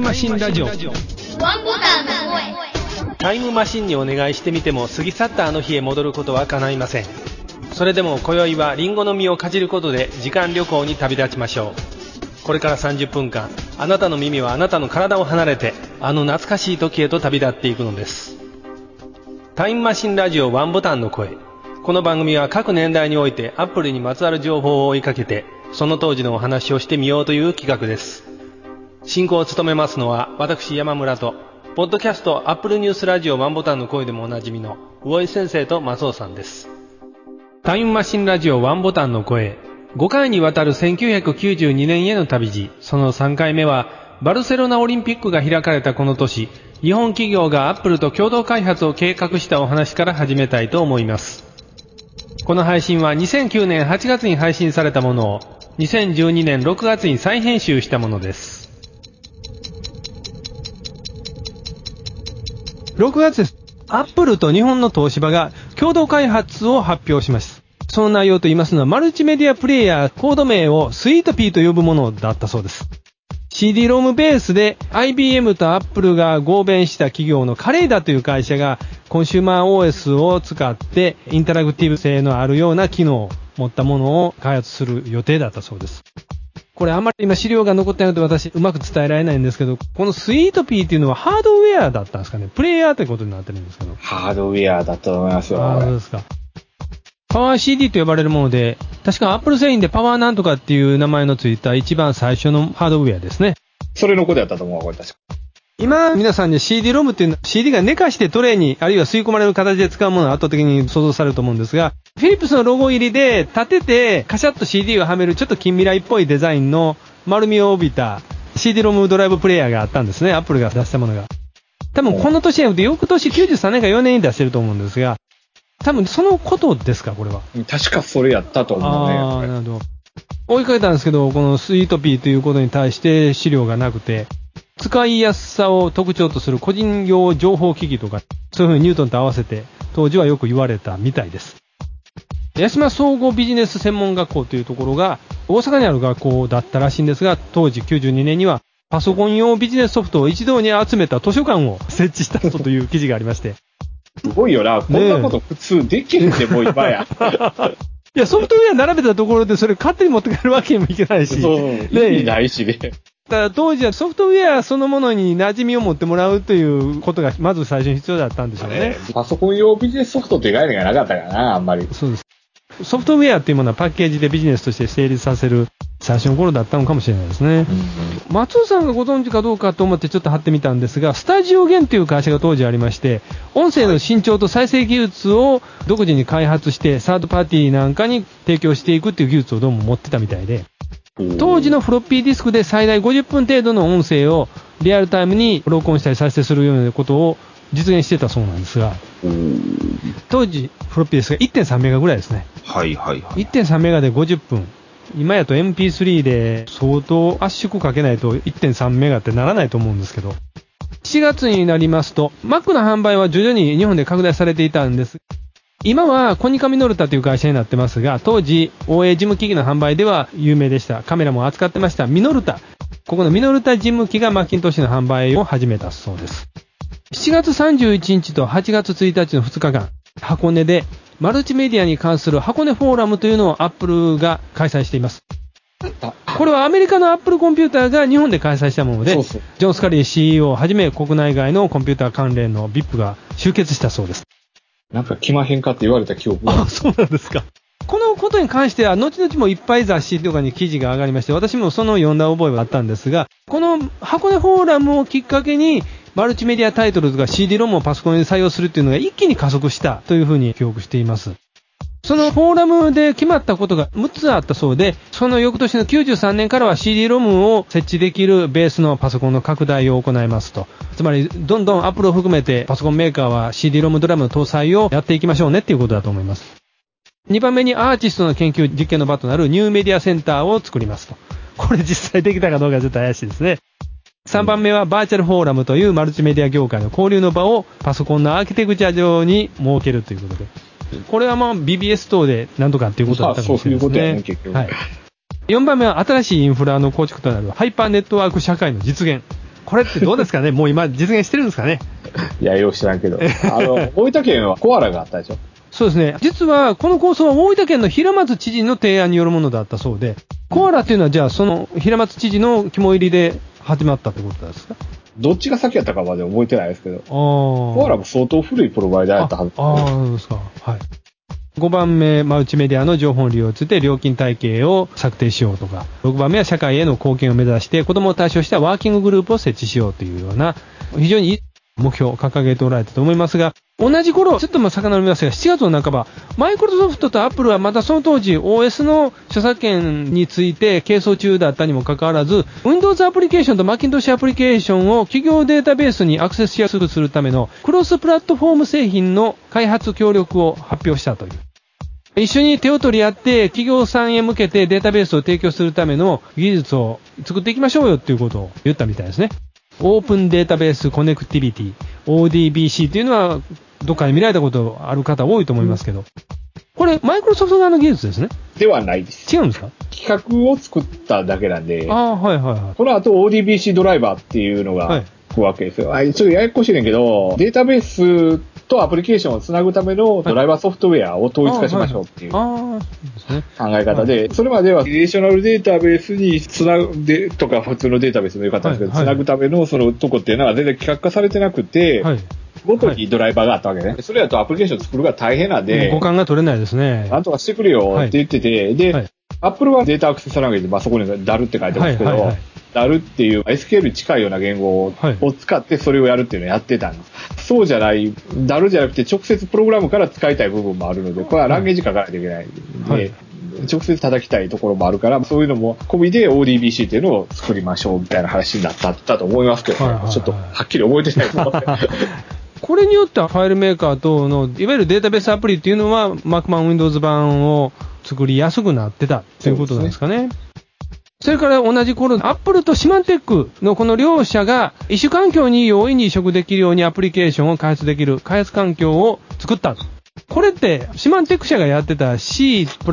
ムマシンラジオ。ワンボタンの声。タイムマシンにお願いしてみても過ぎ去ったあの日へ戻ることは叶いません。それでも今宵はリンゴの実をかじることで時間旅行に旅立ちましょう。これから30分間あなたの耳はあなたの体を離れてあの懐かしい時へと旅立っていくのです。タイムマシンラジオワンボタンの声。この番組は各年代においてアップルにまつわる情報を追いかけてその当時のお話をしてみようという企画です進行を務めますのは私山村とポッドキャストアップルニュースラジオワンボタンの声でもおなじみの魚井先生と松尾さんです。タイムマシンラジオワンボタンの声。5回にわたる1992年への旅路。その3回目はバルセロナオリンピックが開かれたこの年。日本企業がアップルと共同開発を計画したお話から始めたいと思います。この配信は2009年8月に配信されたものを2012年6月に再編集したものです。6月です。アップルと日本の東芝が共同開発を発表しました。その内容と言いますのは、マルチメディアプレイヤーコード名をスイートピーと呼ぶものだったそうです。CD ロームベースで IBM と Apple が合弁した企業のカレイダという会社がコンシューマー OS を使ってインタラクティブ性のあるような機能を持ったものを開発する予定だったそうです。これあんまり今資料が残ってないので私うまく伝えられないんですけど、この Sweet Pea っていうのはハードウェアだったんですかね？プレイヤーってことになってるんですけど。ハードウェアだと思いますよ。ああ、そうですか。 Power CD と呼ばれるもので、確か Apple 製品でパワーなんとかっていう名前のついた一番最初のハードウェアですね。それのことやったと思うわ、これ確か。今、皆さんに CD ロムっていうのは CD が寝かしてトレイに、あるいは吸い込まれる形で使うものを圧倒的に想像されると思うんですが、フィリップスのロゴ入りで立ててカシャッと CD をはめるちょっと近未来っぽいデザインの丸みを帯びた CD ロムドライブプレイヤーがあったんですね、アップルが出したものが。多分この年じゃなくて翌年93年か4年に出してると思うんですが、多分そのことですか、これは。確かそれやったと思うね。ああ、なるほど。追いかけたんですけど、このスイートピーということに対して資料がなくて、使いやすさを特徴とする個人用情報機器とか、そういうふうにニュートンと合わせて、当時はよく言われたみたいです。八島総合ビジネス専門学校というところが、大阪にある学校だったらしいんですが、当時92年には、パソコン用ビジネスソフトを一堂に集めた図書館を設置したという記事がありまして。すごいよな。こんなこと普通できるんで、もう今や。いや、ソフトウェア並べたところでそれ勝手に持って帰るわけにもいけないし。そう、ね意味ないしね。ただ当時はソフトウェアそのものに馴染みを持ってもらうということがまず最初に必要だったんでしょうね。パソコン用ビジネスソフトって概念がなかったからな、あんまり。そうです。ソフトウェアっていうものはパッケージでビジネスとして成立させる最初の頃だったのかもしれないですね。松尾さんがご存知かどうかと思ってちょっと貼ってみたんですが、スタジオゲンという会社が当時ありまして、音声の伸長と再生技術を独自に開発して、サードパーティーなんかに提供していくっていう技術をどうも持ってたみたいで、当時のフロッピーディスクで最大50分程度の音声をリアルタイムに録音したり再生するようなことを実現してたそうなんですが、当時フロッピーディスクが1.3メガぐらいですね。はいはいはい。1.3メガで50分。今やと MP3 で相当圧縮かけないと1.3メガってならないと思うんですけど。7月になりますと、Mac の販売は徐々に日本で拡大されていたんです。今はコニカミノルタという会社になってますが、当時 OA 事務機器の販売では有名でした。カメラも扱ってました。ミノルタ。ここのミノルタ事務機がマッキントッシュの販売を始めたそうです。7月31日と8月1日の2日間、箱根でマルチメディアに関する箱根フォーラムというのをアップルが開催しています。これはアメリカのアップルコンピューターが日本で開催したもので、そうそうジョン・スカリー CEO をはじめ国内外のコンピューター関連の VIP が集結したそうです。なんか来まへんかって言われた記憶が。あ、そうなんですか。このことに関しては、後々もいっぱい雑誌とかに記事が上がりまして、私もその読んだ覚えはあったんですが、この箱根フォーラムをきっかけに、マルチメディアタイトルとか CD ロムをパソコンに採用するっていうのが一気に加速したというふうに記憶しています。そのフォーラムで決まったことが6つあったそうで、その翌年の93年からは CD ロムを設置できるベースのパソコンの拡大を行いますと。つまり、どんどんアップルを含めてパソコンメーカーは CD ロムドラムの搭載をやっていきましょうねっていうことだと思います。2番目にアーティストの研究実験の場となるニューメディアセンターを作りますと。これ実際できたかどうかちょっと怪しいですね。3番目はバーチャルフォーラムというマルチメディア業界の交流の場をパソコンのアーキテクチャ上に設けるということで。これはまあ BBS 等でなんとかっていうことだったかもしれないですね。はい。4番目は新しいインフラの構築となるハイパーネットワーク社会の実現。これってどうですかね？もう今実現してるんですかね？いや、よう知らんけど。あの、大分県はコアラがあったでしょ？そうですね。実は、この構想は大分県の平松知事の提案によるものだったそうで、コアラっていうのは、じゃあ、その平松知事の肝入りで始まったってことですか？どっちが先やったかまで覚えてないですけど。ああ。コアラも相当古いプロバイダーやったはず。ああ、そうですか。はい。5番目、マルチメディアの情報利用について料金体系を策定しようとか、6番目は社会への貢献を目指して子供を対象したワーキンググループを設置しようというような、非常に目標を掲げておられたと思いますが、同じ頃、ちょっとまあ遡りますが、7月の半ば、マイクロソフトとアップルはまたその当時 OS の著作権について係争中だったにもかかわらず、Windows アプリケーションと Macintosh アプリケーションを企業データベースにアクセスしやすくするためのクロスプラットフォーム製品の開発協力を発表したという。一緒に手を取り合って企業さんへ向けてデータベースを提供するための技術を作っていきましょうよっていうことを言ったみたいですね。オープンデータベースコネクティビティ、ODBC っていうのは、どっかで見られたことある方多いと思いますけど、これ、マイクロソフト側の技術ですね。ではないです。違うんですか？企画を作っただけなんで、ああ、はいはいはい。この後 ODBC ドライバーっていうのはいが来るわけですよ。あちょっとややこしいねんけど、データベースとアプリケーションをつなぐためのドライバーソフトウェアを統一化しましょうっていう考。え方で、それまではリレーショナルデータベースにつなぐでとか普通のデータベースもよかったんですけど、つなぐためのそのとこっていうのは全然企画化されてなくて、はい。ごとにドライバーがあったわけね。それだとアプリケーション作るが大変なんで、互換が取れないですね。なんとかしてくれよって言ってて、で、はいアップルはデータアクセスランゲージ、まあ、そこに DAL って書いてますけど、はいはいはい DAL っていう SQL に近いような言語を,、はい使ってそれをやるっていうのをやってたんです。そうじゃない、DAL じゃなくて直接プログラムから使いたい部分もあるので、これはランゲージ書かないといけないんで、はい。直接叩きたいところもあるから、そういうのも込みで ODBC っていうのを作りましょうみたいな話になったと思いますけど、ねはいはいはい。ちょっとはっきり覚えてないけど これによってはファイルメーカー等の、いわゆるデータベースアプリっていうのは、マークマン Windows 版を作りやすくなってたということなんですかね。それから同じ頃、アップルとシマンテックのこの両社が、異種環境に容易に移植できるようにアプリケーションを開発できる開発環境を作った。これって、シマンテック社がやってた C と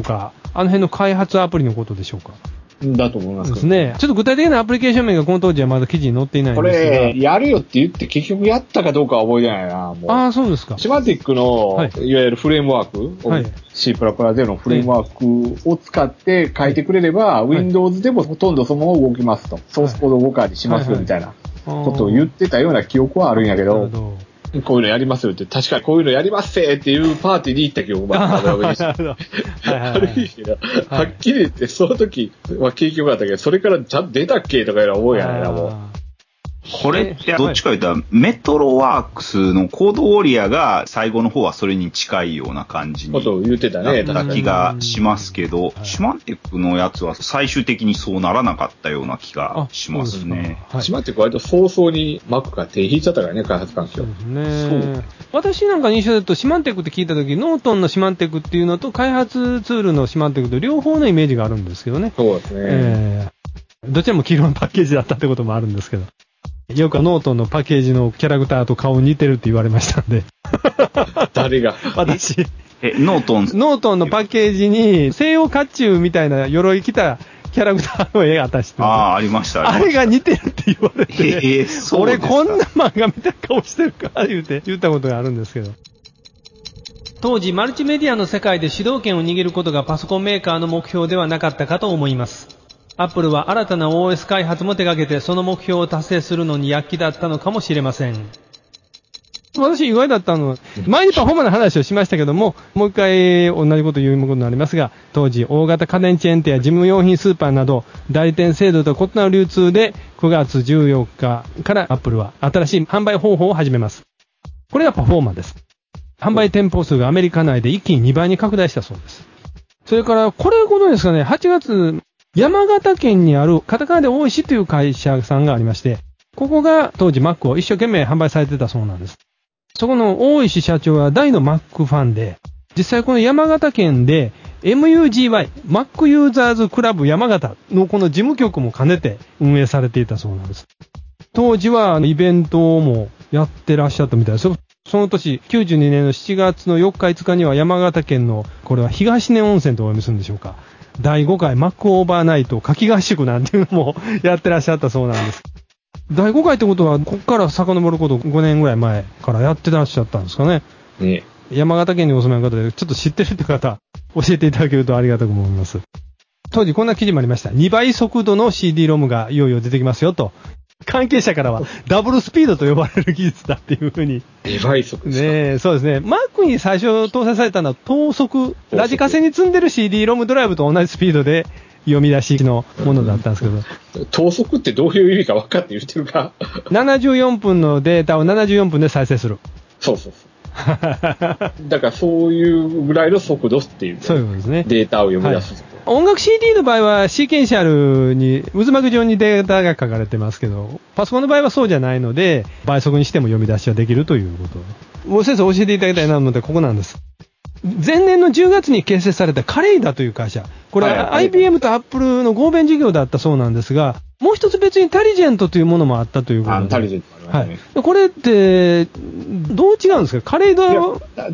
か、あの辺の開発アプリのことでしょうか？だと思いますけどですね。ちょっと具体的なアプリケーション名がこの当時はまだ記事に載っていないんこですが。れ、やるよって言って結局やったかどうかは覚えてないな、もう。ああ、そうですか。シマティックの、はいい、わゆるフレームワーク、はい C++ でのフレームワークを使って書いてくれれば、い Windows でもほとんどそのまま動きますと。ソースコード動かにしますよみたいなこことを言ってたような記憶はあるんやけど、なるほど。こういうのやりますよって、確かにこういうのやりますせーっていうパーティーに行った記憶もあるほど。はいはいあはいるけど、はっきり言って、その時は景気良かったけど、それからちゃんと出たっけとかいうのは覚えやねんな、もう。これってどっちか言ったら、メトロワークスのコードウォリアが最後の方はそれに近いような感じにことを言ってたね、た。気がしますけどは、いシマンテックのやつは最終的にそうならなかったような気がしますね。はいしまって割と早々に Mac が手引いちゃったからね、開発環境ね。私なんかの印象だと、シマンテックって聞いたとき、ノートンのシマンテックっていうのと、開発ツールのシマンテックと両方のイメージがあるんですけどね。そうですね。えー、どちらも黄色のパッケージだったってこともあるんですけど。よくノートンのパッケージのキャラクターと顔似てるって言われましたんで。誰が？私、え、ノートン、ノートンのパッケージに西洋甲冑みたいな鎧着たキャラクターの絵が私してああ、ありました。あれが似てるって言われて、えーそうですか俺こんな漫画見た顔してるか言うて言ったことがあるんですけど。当時、マルチメディアの世界で主導権を握ることがパソコンメーカーの目標ではなかったかと思います。アップルは新たな OS 開発も手掛けてその目標を達成するのに躍起だったのかもしれません。私意外だったのは、前にパフォーマーの話をしましたけども、もう一回同じこと言うことになりますが、当時大型家電チェーン店や事務用品スーパーなど、代理店制度と異なる流通で9月14日からアップルは新しい販売方法を始めます。これがパフォーマーです。販売店舗数がアメリカ内で一気に2倍に拡大したそうです。それから、これご存知ですかね、8月、山形県にあるカタカナで大石という会社さんがありまして、ここが当時 Mac を一生懸命販売されてたそうなんです。そこの大石社長は大の Mac ファンで、実際この山形県で MUGY、Mac ユーザーズクラブ山形のこの事務局も兼ねて運営されていたそうなんです。当時はイベントもやってらっしゃったみたいですよ。その年、92年の7月の4日5日には山形県の、これは東根温泉とお読みするんでしょうか。第5回マックオーバーナイト夏季合宿なんていうのもやってらっしゃったそうなんです。第5回ってことは、ここから遡ること5年ぐらい前からやってらっしゃったんですかね。ね。山形県にお住まいの方で、ちょっと知ってるって方、教えていただけるとありがたく思います。当時こんな記事もありました。2倍速度の CD ロムがいよいよ出てきますよと。関係者からはダブルスピードと呼ばれる技術だっていうふうに。デバイ速ですか。ねえ、そうですね。マックに最初搭載されたのは等速、ラジカセに積んでる CD ロムドライブと同じスピードで読み出しのものだったんですけど、等速ってどういう意味か分かって言ってるか。74分のデータを74分で再生する。そうそうそう。だからそういうぐらいの速度っていう。そういうことですね。データを読み出す。音楽 CD の場合はシーケンシャルに渦巻く状にデータが書かれてますけど、パソコンの場合はそうじゃないので、倍速にしても読み出しはできるということ。もう先生教えていただきたいなので、ここなんです。前年の10月に形成されたカレイダという会社。これははい IBM と Apple の合弁事業だったそうなんですが、もう一つ別にタリジェントというものもあったということで。あタリジェントもありましたはね。い。これって、どう違うんですか？カレイダ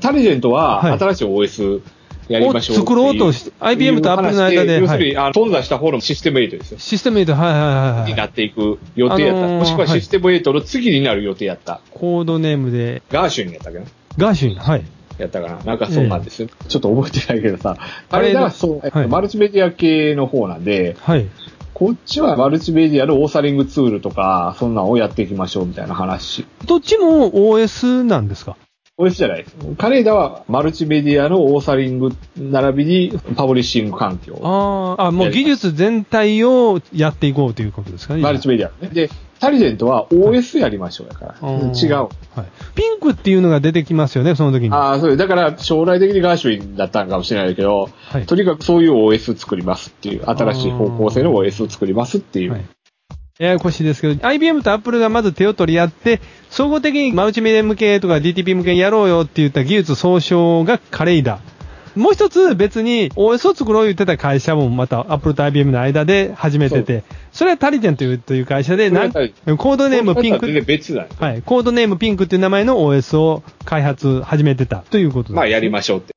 タリジェントははい新しい OS やりましょう作ろうとして IBM と Apple の間でいう話要するに、あの、頓挫した方のシステム8ですよ。システムで、はいはいはいはい。になっていく予定やった。あのーもしくはシステム8の次になる予定やった。コードネームで、ガーシュンやったっけな？ガーシュン、はい。やったかな？なんかそうなんですよ。ちょっと覚えてないけどさ。あれあれのだそう、えっとはいマルチメディア系の方なんで、はい。こっちはマルチメディアのオーサリングツールとか、そんなんをやっていきましょうみたいな話。どっちも OS なんですか？OS じゃないです。カレーダはマルチメディアのオーサリング並びにパブリッシング環境。あーあ、もう技術全体をやっていこうということですかね。マルチメディアね。で、タリジェントは OS やりましょうやから。あー違う。はい。ピンクっていうのが出てきますよね、その時に。ああ、そう。だから将来的にガーシュウィンだったんかもしれないけど、はいとにかくそういう OS 作りますっていう、新しい方向性の OS を作りますっていう。はいややこしいですけど、IBM と Apple がまず手を取り合って、総合的にマルチメディア向けとか DTP 向けにやろうよって言った技術総称がカレイダ。もう一つ別に OS を作ろう言ってた会社もまた Apple と IBM の間で始めてて、それはタリジェンというという会社で、コードネームピンク。はい。コードネームピンクっていう名前の OS を開発始めてたということです。まあやりましょうって。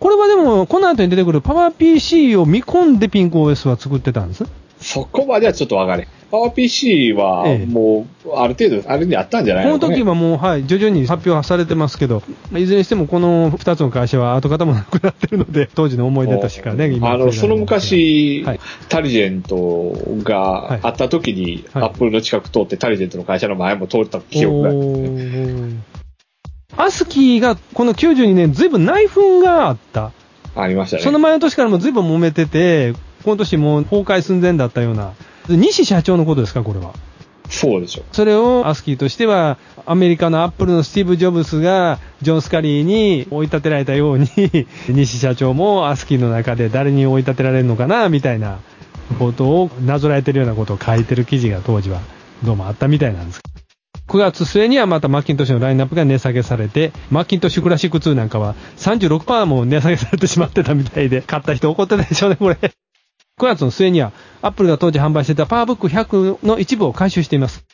これはでも、この後に出てくる PowerPC を見込んでピンク OS は作ってたんです。そこまではちょっとわかれん。PowerPC はええもう、ある程度、あれにあったんじゃないこののかね時はもう、はい、徐々に発表されてますけど、いずれにしてもこの2つの会社は跡形もなくなってるので、当時の思い出としかね、今あの、その昔、はいタリジェントがあった時に、はいアップルの近く通ってタリジェントの会社の前も通った記憶がある。アスキーがこの92年、ずいぶん内紛があった。ありましたね。その前の年からもずいぶん揉めてて、この年もう崩壊寸前だったような。西社長のことですか、これは？そうでしょ。それをアスキーとしては、アメリカのアップルのスティーブ・ジョブスが、ジョン・スカリーに追い立てられたように、西社長もアスキーの中で誰に追い立てられるのかな、みたいなことをなぞらえてるようなことを書いてる記事が当時はどうもあったみたいなんです。9月末にはまたマッキントッシュのラインナップが値下げされて、マッキントッシュクラシック2なんかは36%も値下げされてしまってたみたいで、買った人怒ってたでしょうね、これ。9月の末には、アップルが当時販売していた PowerBook 100の一部を回収しています。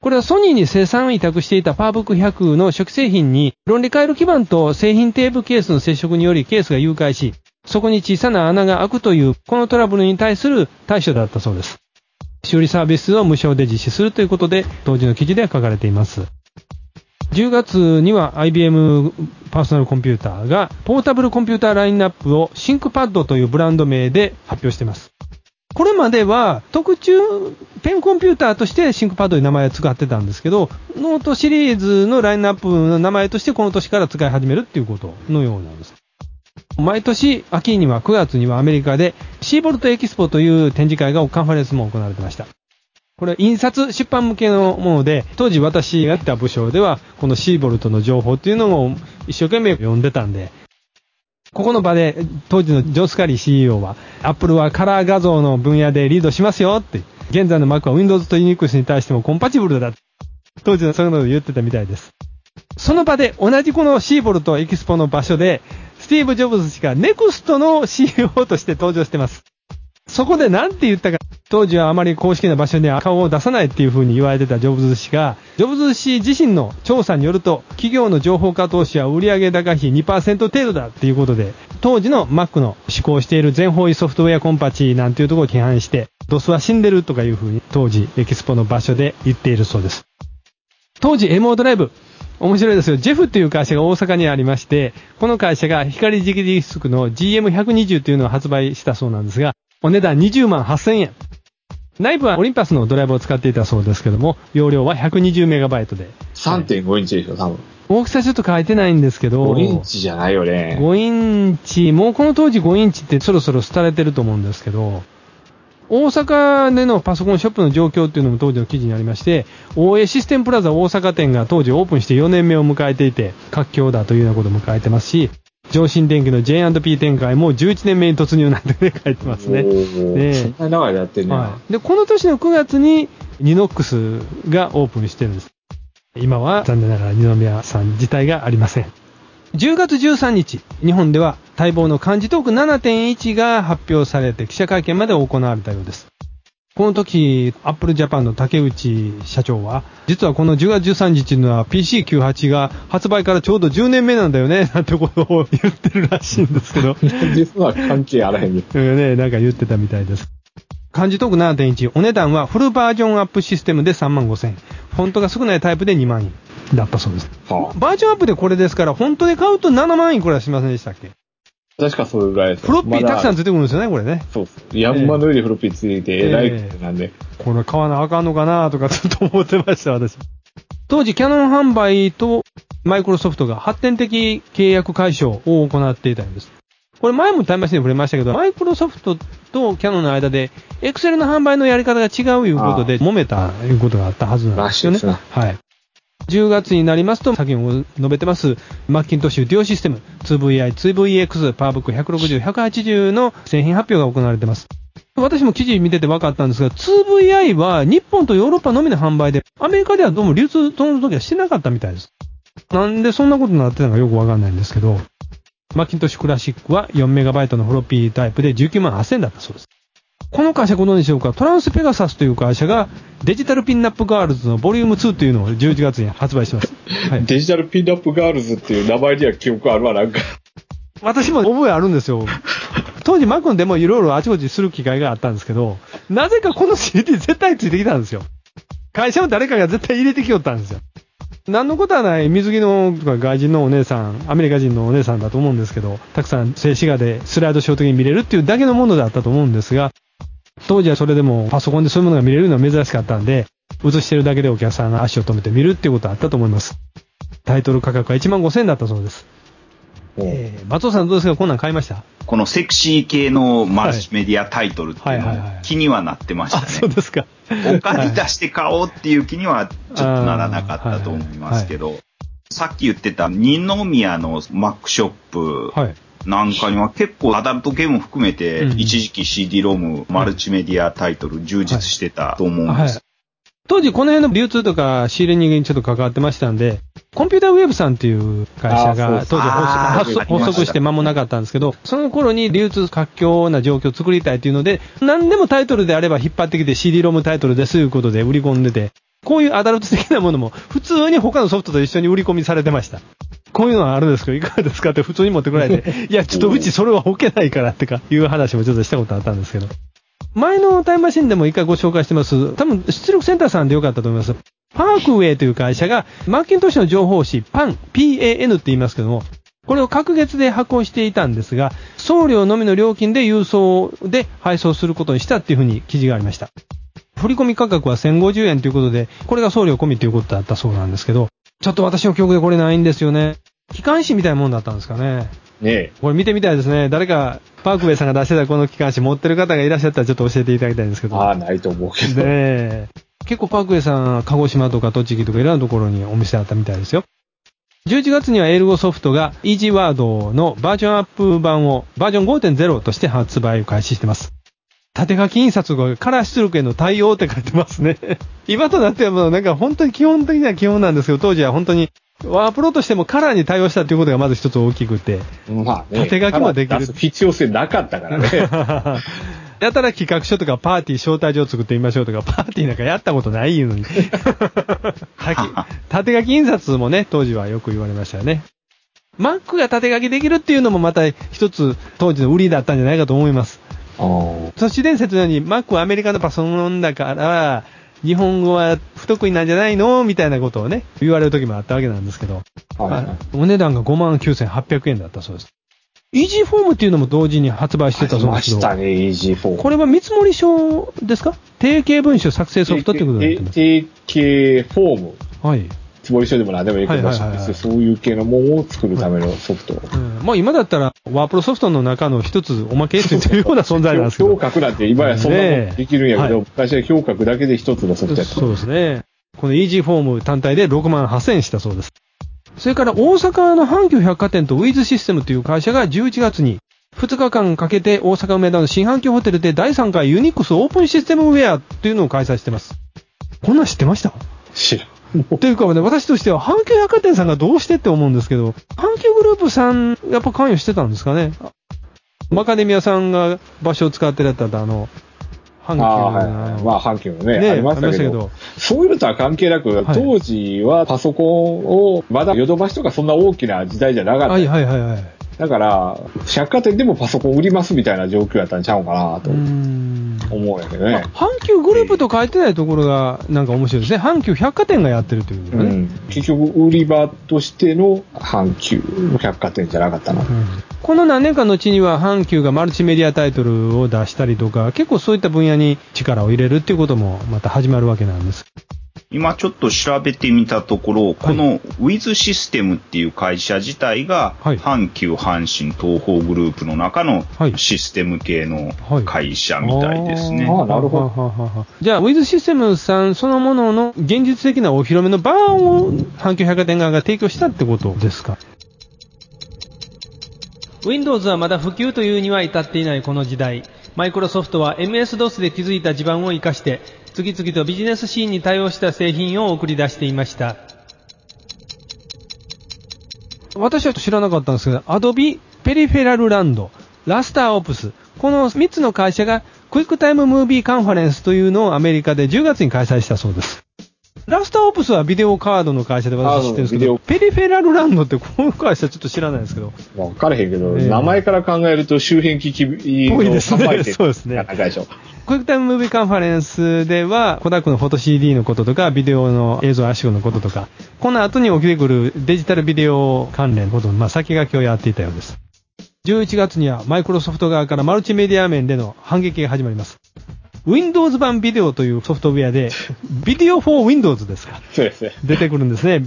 これはソニーに生産委託していた PowerBook 100の初期製品に論理回路基板と製品テープケースの接触によりケースが誘拐し、そこに小さな穴が開くという、このトラブルに対する対処だったそうです。修理サービスを無償で実施するということで、当時の記事では書かれています。10月には IBM パーソナルコンピューターがポータブルコンピューターラインナップを ThinkPad というブランド名で発表しています。これまでは特注ペンコンピューターとして ThinkPad に名前を使ってたんですけど、ノートシリーズのラインナップの名前としてこの年から使い始めるっていうことのようなんです。毎年秋には9月にはアメリカで Seybold エキスポという展示会がカンファレンスも行われてました。これは印刷出版向けのもので、当時私がいた部署では、この Seybold の情報っていうのを一生懸命読んでたんで、ここの場で当時のジョ・スカリー CEO は、アップルはカラー画像の分野でリードしますよって、現在の Mac は Windows と Unix に対してもコンパチブルだ。当時のそういうのを言ってたみたいです。その場で同じこのシーボルトエキスポの場所で、スティーブ・ジョブズ氏が NEXT の CEO として登場してます。そこで何て言ったか、当時はあまり公式な場所には顔を出さないっていう風に言われてたジョブズ氏が、ジョブズ氏自身の調査によると、企業の情報化投資は売上高比2%程度だっていうことで、当時の Mac の施行している全方位ソフトウェアコンパチなんていうところを批判して、ドスは死んでるとかいうふうに当時エキスポの場所で言っているそうです。当時 MO ドライブ、面白いですよ。ジェフっていう会社が大阪にありまして、この会社が光磁気ディスクの GM120 っていうのを発売したそうなんですが、お値段20万8000円。内部はオリンパスのドライブを使っていたそうですけども、容量は 120MB で。3.5インチでしょ、多分。大きさちょっと書いてないんですけど、5インチじゃないよね。5インチ、もうこの当時5インチってそろそろ廃れてると思うんですけど、大阪でのパソコンショップの状況っていうのも当時の記事にありまして、大江システムプラザ大阪店が当時オープンして4年目を迎えていて、活況だというようなことも書いてますし、上新電機の J&P 展開も11年目に突入なんてね、書いてますね。ね長いやってんね。はい。で、この年の9月にニノックスがオープンしてるんです。今は残念ながら二宮さん自体がありません。10月13日、日本では待望の漢字トーク7.1が発表されて記者会見まで行われたようです。この時、アップルジャパンの竹内社長は、実はこの10月13日のは PC98 が発売からちょうど10年目なんだよね、なんてことを言ってるらしいんですけど。実は関係あらへんね。う んね、なんか言ってたみたいです。漢字トーク7.1、お値段はフルバージョンアップシステムで3万5千円。フォントが少ないタイプで2万円だったそうです。はバージョンアップでこれですから、フォントで買うと7万円くらいしませんでしたっけ？あ、確かそれぐらいです。フロッピーたくさんつついてくるんですよね、これね。そうっす。山の上にフロッピーついて、えらいことなんで。これ買わなあかんのかなとかちょっと思ってました、私。当時、キャノン販売とマイクロソフトが発展的契約解消を行っていたんです。これ前もタイムマシンで触れましたけど、マイクロソフトとキャノンの間で、エクセルの販売のやり方が違ういうことで、揉めたいうことがあったはずなんですよね。はい。10月になりますと、先ほど述べてます、マッキントッシュデュオシステム、2VI、2VX、パワーブック160、180の製品発表が行われてます。私も記事見てて分かったんですが、2VI は日本とヨーロッパのみの販売で、アメリカではどうも流通その時はしてなかったみたいです。なんでそんなことになってたのかよく分かんないんですけど、マッキントッシュクラシックは 4MB のフロッピータイプで19万8000だったそうです。この会社ご存知でしょうか？トランスペガサスという会社がデジタルピンナップガールズのボリューム2というのを11月に発売します。はい。デジタルピンナップガールズっていう名前には記憶あるわ、なんか。私も覚えあるんですよ。当時マクンでもいろいろあちこちする機会があったんですけど、なぜかこの CD 絶対ついてきたんですよ。会社の誰かが絶対入れてきよったんですよ。何のことはない水着のとか外人のお姉さん、アメリカ人のお姉さんだと思うんですけど、たくさん静止画でスライドショー的に見れるっていうだけのものだったと思うんですが、当時はそれでもパソコンでそういうものが見れるのは珍しかったんで、映してるだけでお客さんが足を止めて見るっていうことはあったと思います。タイトル価格は1万5000円だったそうです。えー、松尾さんどうですか？こんなん買いました？このセクシー系のマルチメディアタイトルっていうの気にはなってましあ、たね。そうですか。お金出して買おうっていう気にはちょっとならなかったと思いますけど、さっき言ってた二宮のマックショップはい。なんかには結構アダルト系も含めてうん一時期 CD ロムマルチメディアタイトル充実してたと思うんはいです。。当時この辺の流通とか仕入れ人間にちょっと関わってましたんで、コンピューターウェブさんっていう会社あが当時発足して間もなかったんですけど、その頃に流通活況な状況を作りたいというので、何でもタイトルであれば引っ張ってきて CD ロムタイトルですということで売り込んでて、こういうアダルト的なものも普通に他のソフトと一緒に売り込みされてました。こういうのはあるんですけど、いかがですか？って普通に持ってこられて、いや、ちょっとうちそれは置けないからってか、いう話もちょっとしたことあったんですけど。前のタイムマシンでも一回ご紹介してます、多分出力センターさんでよかったと思います。パークウェイという会社が、マッキントッシュの情報誌、パン、PAN って言いますけども、これを各月で発行していたんですが、送料のみの料金で郵送で配送することにしたっていうふうに記事がありました。振込価格は1050円ということで、これが送料込みということだったそうなんですけど、ちょっと私の記憶でこれないんですよね。機関誌みたいなもんだったんですかね。ねこれ見てみたいですね。誰か、パークウェイさんが出してたこの機関誌持ってる方がいらっしゃったらちょっと教えていただきたいんですけえ。ど。ああ、ないと思うけど。ねえ。結構パークウェイさん、鹿児島とか栃木とかいろんなところにお店あったみたいですよ。11月にはエルゴソフトが Easy Word のバージョンアップ版をバージョン5.0として発売を開始してます。縦書き印刷がカラー出力への対応って書いてますね。今となってはもうなんか本当に基本的には基本なんですけど、当時は本当にワープロとしてもカラーに対応したっていうことがまず一つ大きくて。まあね。縦書きもできる必要性なかったからね。やたら企画書とかパーティー招待状作ってみましょうとか、パーティーなんかやったことないいうのに。た縦書き印刷もね、当時はよく言われましたよね。Mac が縦書きできるっていうのもまた一つ当時の売りだったんじゃないかと思います。あー都市伝説のように Mac はアメリカのパソコンだから、日本語は不得意なんじゃないのみたいなことをね、言われる時もあったわけなんですけど、はいはいはいお値段が59,800円だったそうです。イージーフォームっていうのも同時に発売してたそうでけど、ますしたね、EG4。これは見積書ですか？定型文書作成ソフトってことだったんです定型フォーム。はい。つもり書でも何でもいいけど、そういう系のものを作るためのソフト。うん、もう今だったら、ワープロソフトの中の一つおまけというような存在なんですけど。評価なんて今やそんなもんできるんやけど、はい昔は評価だけで一つのソフトやった。そうですね。このイージーフォーム単体で6万8000円したそうです。それから大阪の阪急百貨店とウィズシステムという会社が11月に2日間かけて大阪梅田の新阪急ホテルで第3回ユニックスオープンシステムウェアっていうのを開催してます。こんなん知ってました？知らん。というかね、私としては阪急百貨店さんがどうしてって思うんですけど、阪急グループさん、やっぱ関与してたんですかね？マカデミアさんが場所を使ってらったあの、阪急ああ、はいのはい。まあ、阪急のね、ねありましたけど、そういうのとは関係なく、はい当時はパソコンを、まだヨドバシとかそんな大きな時代じゃなかった。はいはいはいはい。だから、百貨店でもパソコン売りますみたいな状況やったんちゃうかなと。思うんやけどね。阪急グループと書いてないところがなんか面白いですね。阪急百貨店がやってるというね。うん、結局、売り場としての阪急の百貨店じゃなかったな。うんこの何年かの後には阪急がマルチメディアタイトルを出したりとか、結構そういった分野に力を入れるっていうこともまた始まるわけなんです。今ちょっと調べてみたところ、この Wiz システムっていう会社自体が、はい。阪急阪神東宝グループの中のはい。システム系のはい。会社みたいですね。あーなるほど。はははは。じゃあ、ウィズシステムさんそのものの現実的なお披露目の場を阪急百貨店側が提供したってことですか？Windows はまだ普及というには至っていないこの時代、マイクロソフトは MS-DOS で築いた地盤を活かして、次々とビジネスシーンに対応した製品を送り出していました。私は知らなかったんですけど、アドビ、ペリフェラルランド、RasterOps、この3つの会社が QuickTime ムービーカンファレンスというのをアメリカで10月に開催したそうです。 RasterOps はビデオカードの会社で私知ってるんですけど、ペリフェラルランドってこの会社ちょっと知らないですけど、まあ、分からへんけど、ええ名前から考えると周辺機器の多いですねそうですね。 QuickTime ムービーカンファレンスでは、コダックのフォト CD のこととか、ビデオの映像圧縮のこととか、この後に起きてくるデジタルビデオ関連のことの、まあ、先駆けをやっていたようです。11月にはマイクロソフト側からマルチメディア面での反撃が始まります。Windows 版ビデオというソフトウェアで、ビデオ for Windows ですかそうですね。出てくるんですね。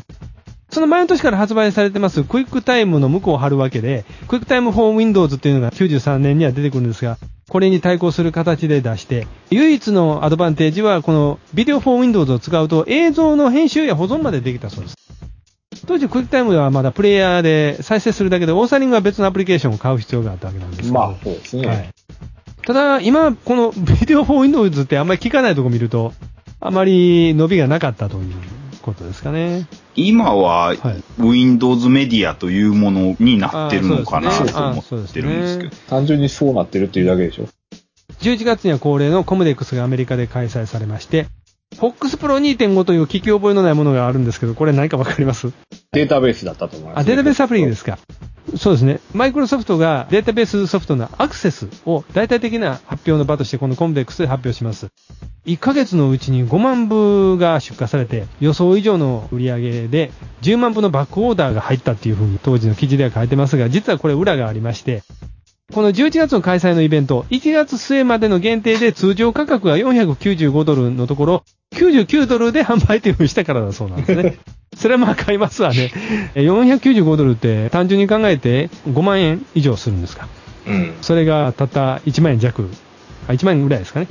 その前の年から発売されてますクイックタイムの向こうを貼るわけで、クイックタイム for Windows っていうのが93年には出てくるんですが、これに対抗する形で出して、唯一のアドバンテージはこのビデオ for Windows を使うと映像の編集や保存までできたそうです。当時 QuickTime はまだプレイヤーで再生するだけで、オーサリングは別のアプリケーションを買う必要があったわけなんですけど。まあ、そうですね。はい。ただ、今、この Video for Windows ってあんまり聞かないとこ見ると、あまり伸びがなかったということですかね。今ははい Windows メディアというものになってるのかなあーそうですねと思ってるんですけど。単純にそうなってるっていうだけでしょ。11月には恒例の COMDEX がアメリカで開催されまして、FOX Pro 2.5という聞き覚えのないものがあるんですけど、これ何かわかります？データベースだったと思います、あ、データベースアプリですか。そうですね。マイクロソフトがデータベースソフトのアクセスを大体的な発表の場としてこのコンベックスで発表します。1ヶ月のうちに5万部が出荷されて予想以上の売り上げで10万部のバックオーダーが入ったっていうふうに当時の記事では書いてますが、実はこれ裏がありまして、この11月の開催のイベント、1月末までの限定で通常価格が495ドルのところ、99ドルで販売というふうにしたからだそうなんですね。それはまあ買いますわね。え495ドルって単純に考えて5万円以上するんですか？うん。それがたった1万円弱。あ、1万円ぐらいですかね。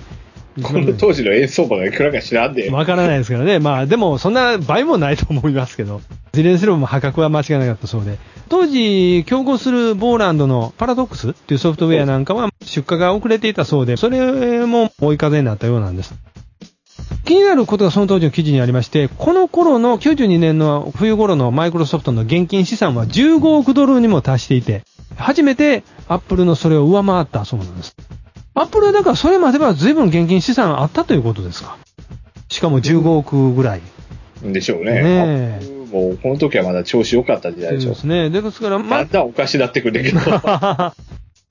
この当時の円相場がいくらか知らんで。わからないですからね。まあでもそんな倍もないと思いますけど。いずれにせよも破格は間違いなかったそうで。当時、競合するボーランドのパラドックスっていうソフトウェアなんかは出荷が遅れていたそうで、それも追い風になったようなんです。気になることがその当時の記事にありまして、この頃の92年の冬頃のマイクロソフトの現金資産は15億ドルにも達していて、初めてアップルのそれを上回ったそうなんです。アップルはだからそれまでは随分現金資産あったということですか？しかも15億ぐらい。でしょうね。ねえもう、この時はまだ調子良かった時代でしょそうで。すね。ですから、まだんだんおかしなってくるけど。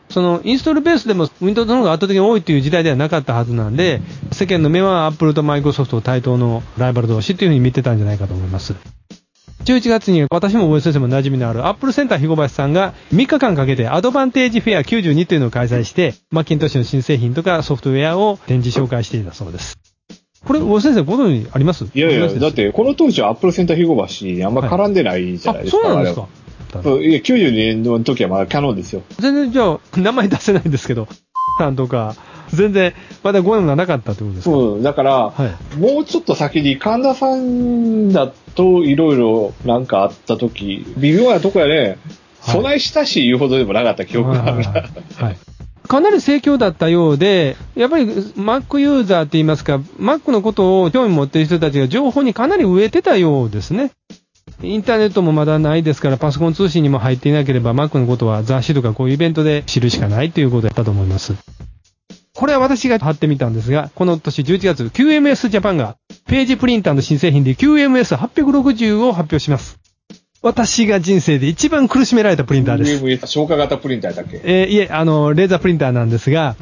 そのインストールベースでも Windows の方が圧倒的に多いという時代ではなかったはずなんで、世間の目は Apple と Microsoft 対等のライバル同士っていうふうに見てたんじゃないかと思います。11月に私も大江先生も馴染みのあるアップルセンター肥後橋さんが3日間かけてアドバンテージフェア92というのを開催して、マッキントッシュの新製品とかソフトウェアを展示紹介していたそうです。これ、大江先生ご存知あります？いやいや、だっ。て、この当時はアップルセンター肥後橋にあんま絡んでないじゃないあ、ですか。そうなんですかいや、92年の時はまだキャノンですよ。全然じゃあ、名前出せないんですけど、さんとか、全然、まだご縁がなかったってことですか？そう、だから、はい。もうちょっと先に神田さんだといろいろなんかあった時、微妙なとこやね、はい備え親しい言うほどでもなかった記憶があるな。はい。かなり盛況だったようで、やっぱり Mac ユーザーって言いますか、Mac のことを興味持っている人たちが情報にかなり植えてたようですね。インターネットもまだないですから、パソコン通信にも入っていなければ、Mac のことは雑誌とかこういうイベントで知るしかないということだったと思います。これは私が貼ってみたんですが、この年11月、QMS ジャパンがページプリンターの新製品で QMS860 を発表します。私が人生で一番苦しめられたプリンターです。UMS 消化型プリンターだっけ？えーいえ、あの、レーザープリンターなんですが、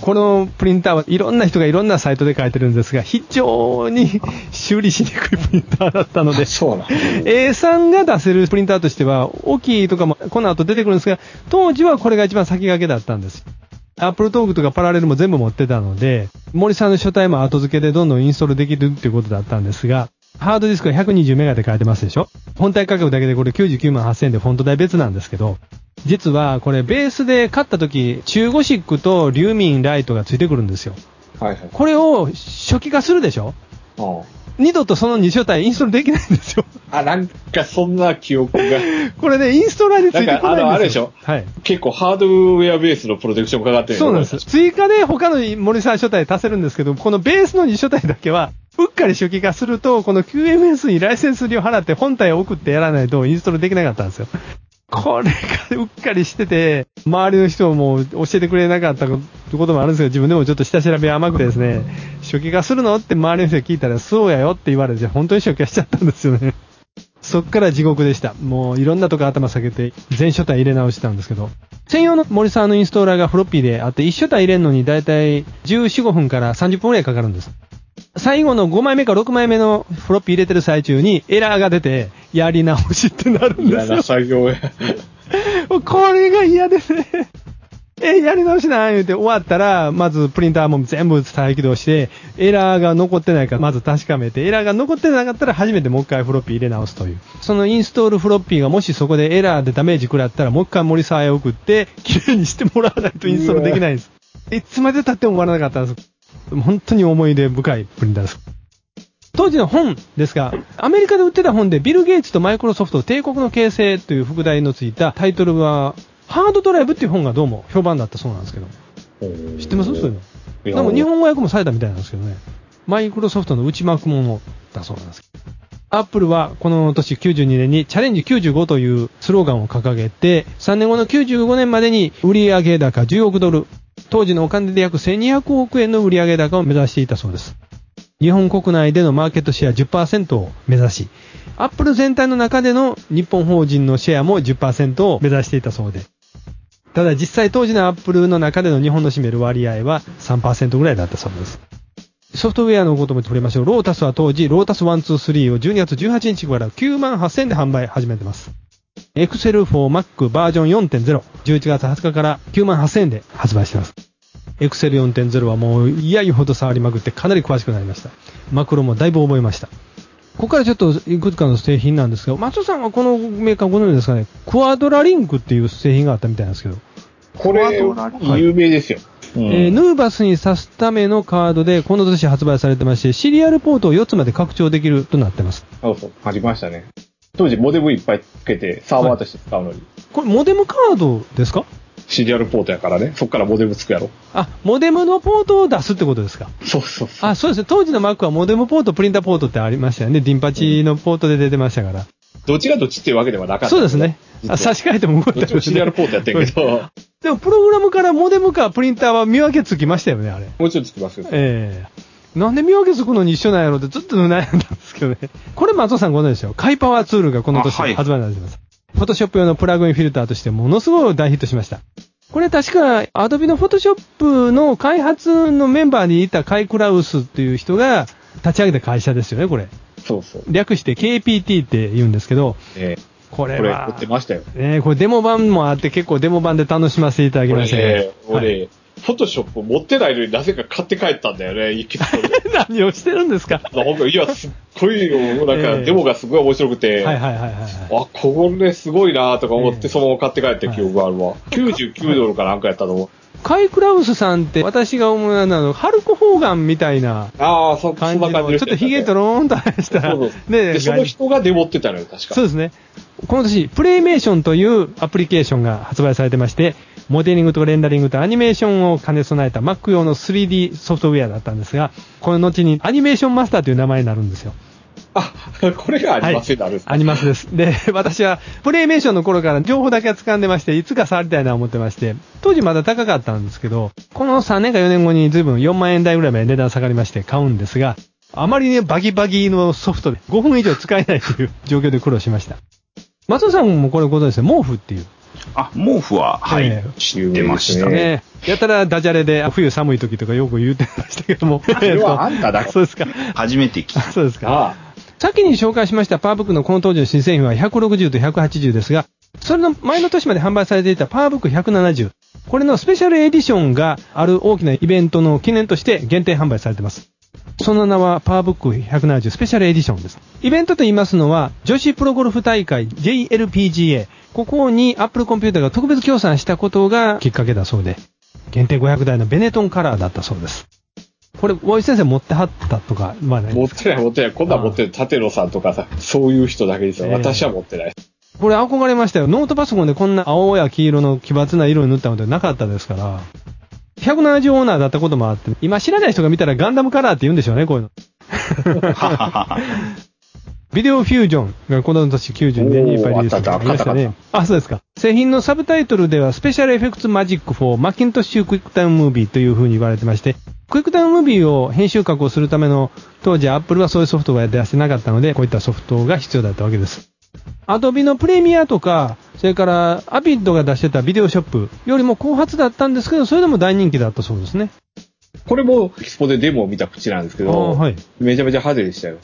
このプリンターはいろんな人がいろんなサイトで書いてるんですが、非常に修理しにくいプリンターだったので、そうなん A3 が出せるプリンターとしては、大きいとかもこの後出てくるんですが、当時はこれが一番先駆けだったんです。アップルトークとかパラレルも全部持ってたので、森さんの書体も後付けでどんどんインストールできるっていうことだったんですが、ハードディスクは120メガで書いてますでしょ？本体価格だけでこれ99万8000円でフォント代別なんですけど、実はこれベースで買った時、中ゴシックとリューミンライトがついてくるんですよ。はいはい。これを初期化するでしょ？うん二度とその2書体インストールできないんですよ。あ、なんかそんな記憶が。これね、インストーラーについてこないんですよ。なんかあのあれでしょ？はい。結構ハードウェアベースのプロテクションかかってるそうなんです。追加で他の森さん書体足せるんですけど、このベースの2書体だけは、うっかり初期化すると、この QMS にライセンス料払って本体を送ってやらないとインストールできなかったんですよ。これがうっかりしてて、周りの人も教えてくれなかったこともあるんですけど、自分でもちょっと下調べ甘くてですね、初期化するのって周りの人が聞いたら、そうやよって言われて、本当に初期化しちゃったんですよね。そっから地獄でした。もういろんなとこ頭下げて、全書体入れ直したんですけど、専用の森さんのインストーラーがフロッピーであって、1書体入れるのにだいたい14、5分から30分くらいかかるんです。最後の5枚目か6枚目のフロッピー入れてる最中にエラーが出て、やり直しってなるんですよ嫌な。作業や。これが嫌ですね。え、やり直しな言うて終わったら、まずプリンターも全部再起動して、エラーが残ってないかまず確かめて、エラーが残ってなかったら初めてもう一回フロッピー入れ直すという。そのインストールフロッピーがもしそこでエラーでダメージ食らったら、もう一回森沢へ送って、綺麗にしてもらわないとインストールできないんです。いつまで経っても終わらなかったんです。本当に思い出深いプリンターです。当時の本ですが、アメリカで売ってた本でビル・ゲイツとマイクロソフト帝国の形成という副題のついたタイトルは、ハードドライブっていう本がどうも評判だったそうなんですけど。知ってます？そういうの。いやなんか日本語訳もされたみたいなんですけどね。マイクロソフトの内幕物だそうなんです。アップルはこの年92年にチャレンジ95というスローガンを掲げて、3年後の95年までに売上高10億ドル、当時のお金で約1200億円の売上高を目指していたそうです。日本国内でのマーケットシェア10%を目指し、アップル全体の中での日本法人のシェアも10%を目指していたそうで。ただ実際当時のアップルの中での日本の占める割合は3%ぐらいだったそうです。ソフトウェアのことも触れましょう。ロータスは当時、ロータス123を12月18日から9万8000で販売始めてます。Excel for Mac バージョン4.0、11月20日から9万8000円で発売してます。Excel 4.0はもう嫌いほど触りまくってかなり詳しくなりました。マクロもだいぶ覚えました。ここからちょっといくつかの製品なんですが、松尾さんはこのメーカーご存知ですかね？クワドラリンクっていう製品があったみたいなんですけど、これ、有名ですよ。うんえーヌーバスに挿すためのカードでこの年発売されてまして、シリアルポートを4つまで拡張できるとなってます。そうそう、ありましたね。当時モデムいっぱいつけて、サーバーとして使うのに。これモデムカードですか？シリアルポートやからね。そっからモデムつくやろ。あ、モデムのポートを出すってことですか？そうそうそう。あ、そうですね。当時の Mac はモデムポート、プリンターポートってありましたよね。ディンパチのポートで出てましたから。どっちがどっちっていうわけではなかった。そうですね。あ差し替えても動いたどっちもシリアルポートやってんけど、でも、プログラムからモデムかプリンターは見分けつきましたよね、あれ。もうちょっとつきますけど。ええなんで見分けつくのに一緒なんやろってずっと悩んだんですけどね。これ松尾さんご存知でしょ？カイパワーツールがこの年発売になります。フォトショップ用のプラグインフィルターとしてものすごい大ヒットしました。これ確か、アドビのフォトショップの開発のメンバーにいたカイ・クラウスっていう人が立ち上げた会社ですよね、これ。そうそう。略して KPT って言うんですけど、ええこれこれ、は撮ってましたよ。ねこれデモ版もあって結構デモ版で楽しませていただきました俺ね、はい俺、フォトショップ持ってないのになぜか買って帰ったんだよね、行き。何をしてるんですか？いや、すっごいよ、なんえか、えデモがすごい面白くて、はいはいはいはいはい。あ、これすごいなとか思っええて、そのまま買って帰った記憶があるわ。99ドルかなんかやったと思う。カイ・クラウスさんって私が思うのは、ハルク・ホーガンみたいなああ、そ、そ感じの、んな感じのちょっとヒゲとローンとした、そうそうねで、その人がデモってたのよ、確か。そうですね。この年、プレイメーションというアプリケーションが発売されてまして、モデリングとレンダリングとアニメーションを兼ね備えた Mac 用の 3D ソフトウェアだったんですが、この後にアニメーションマスターという名前になるんですよ。あ、これがありますよ、あるんですかアニマスです。で、私はプレイメーションの頃から情報だけは掴んでまして、いつか触りたいなと思ってまして、当時まだ高かったんですけど、この3年か4年後に随分4万円台ぐらいまで値段下がりまして買うんですが、あまりね、バギバギのソフトで5分以上使えないという状況で苦労しました。松尾さんもこれご存知ですね、毛布っていう。あ、毛布は、はい、ええ知ってました。ねやたらダジャレで冬寒い時とかよく言ってましたけども。それは あんただけそうですか。初めて聞いた。そうですか。あ先に紹介しましたパワーブックのこの当時の新製品は160と180ですが、それの前の年まで販売されていたパワーブック170。これのスペシャルエディションがある大きなイベントの記念として限定販売されています。その名はパワーブック170スペシャルエディションです。イベントと言いますのは、女子プロゴルフ大会 JLPGA。ここに Apple コンピューターが特別協賛したことがきっかけだそうで、限定500台のベネトンカラーだったそうです。これ、大井先生持ってはったとか、まあね。持ってない持ってない。こんなん持ってる。立野さんとかさ、そういう人だけですよ。ええ私は持ってない。これ憧れましたよ。ノートパソコンでこんな青や黄色の奇抜な色に塗ったのでなかったですから。170オーナーだったこともあって、今知らない人が見たらガンダムカラーって言うんでしょうね、こういうの。ビデオフュージョンがこの年92年にいっぱいリリースされましたね。あ、そうですか。製品のサブタイトルでは、スペシャルエフェクツマジック4マッキントッシュクイックタウンムービーという風に言われてまして、クイックタウンムービーを編集加工するための、当時アップルはそういうソフトが出してなかったので、こういったソフトが必要だったわけです。 Adobe のプレミアとか、それから Avid が出してた VideoShop よりも後発だったんですけど、それでも大人気だったそうですね。これも、エキスポでデモを見た口なんですけど、はい。めちゃめちゃ派手でしたよ。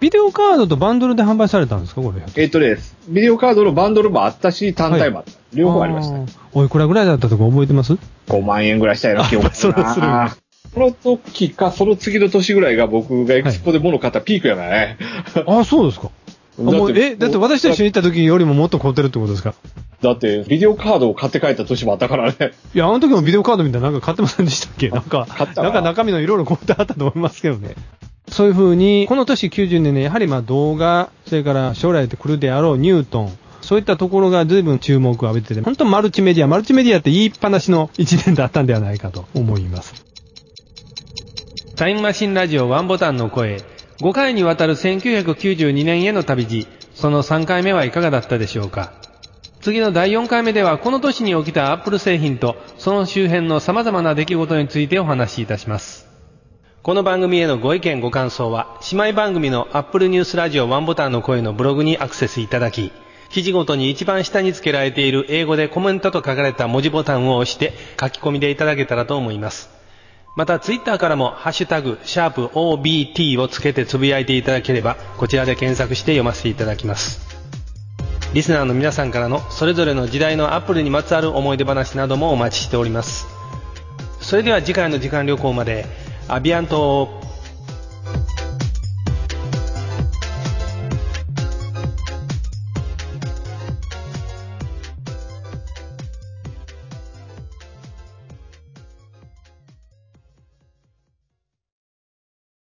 ビデオカードとバンドルで販売されたんですか、これ。えっ、とです。ビデオカードのバンドルもあったし、単体もあった。両方ありました。ーおいくらぐらいだったとか覚えてます？5万円ぐらいしたような記憶あそれはするんだこの時か、その次の年ぐらいが僕がエキスポで物買ったピークやからね。あ、そうですか。あもうえ、だって私と一緒に行った時よりももっと買ってるってことですか？だって、ビデオカードを買って帰った年もあったからね。いや、あの時もビデオカードみたいななんか買ってませんでしたっけ？なんか、ななんか中身のいろいろ込めてあったと思いますけどね。そういう風に、この年90年ね、やはりまあ動画、それから将来で来るであろうニュートン、そういったところが随分注目を浴びてて、本当マルチメディア、マルチメディアって言いっぱなしの一年だったんではないかと思います。タイムマシンラジオワンボタンの声、5回にわたる1992年への旅路、その3回目はいかがだったでしょうか次の第4回目ではこの年に起きたアップル製品とその周辺の様々な出来事についてお話しいたします。この番組へのご意見ご感想は、姉妹番組のアップルニュースラジオワンボタンの声のブログにアクセスいただき、記事ごとに一番下に付けられている英語でコメントと書かれた文字ボタンを押して書き込みでいただけたらと思います。またツイッターからもハッシュタグ、シャープ OBT をつけてつぶやいていただければ、こちらで検索して読ませていただきます。リスナーの皆さんからのそれぞれの時代のアップルにまつわる思い出話などもお待ちしております。それでは次回の時間旅行まで、アビアント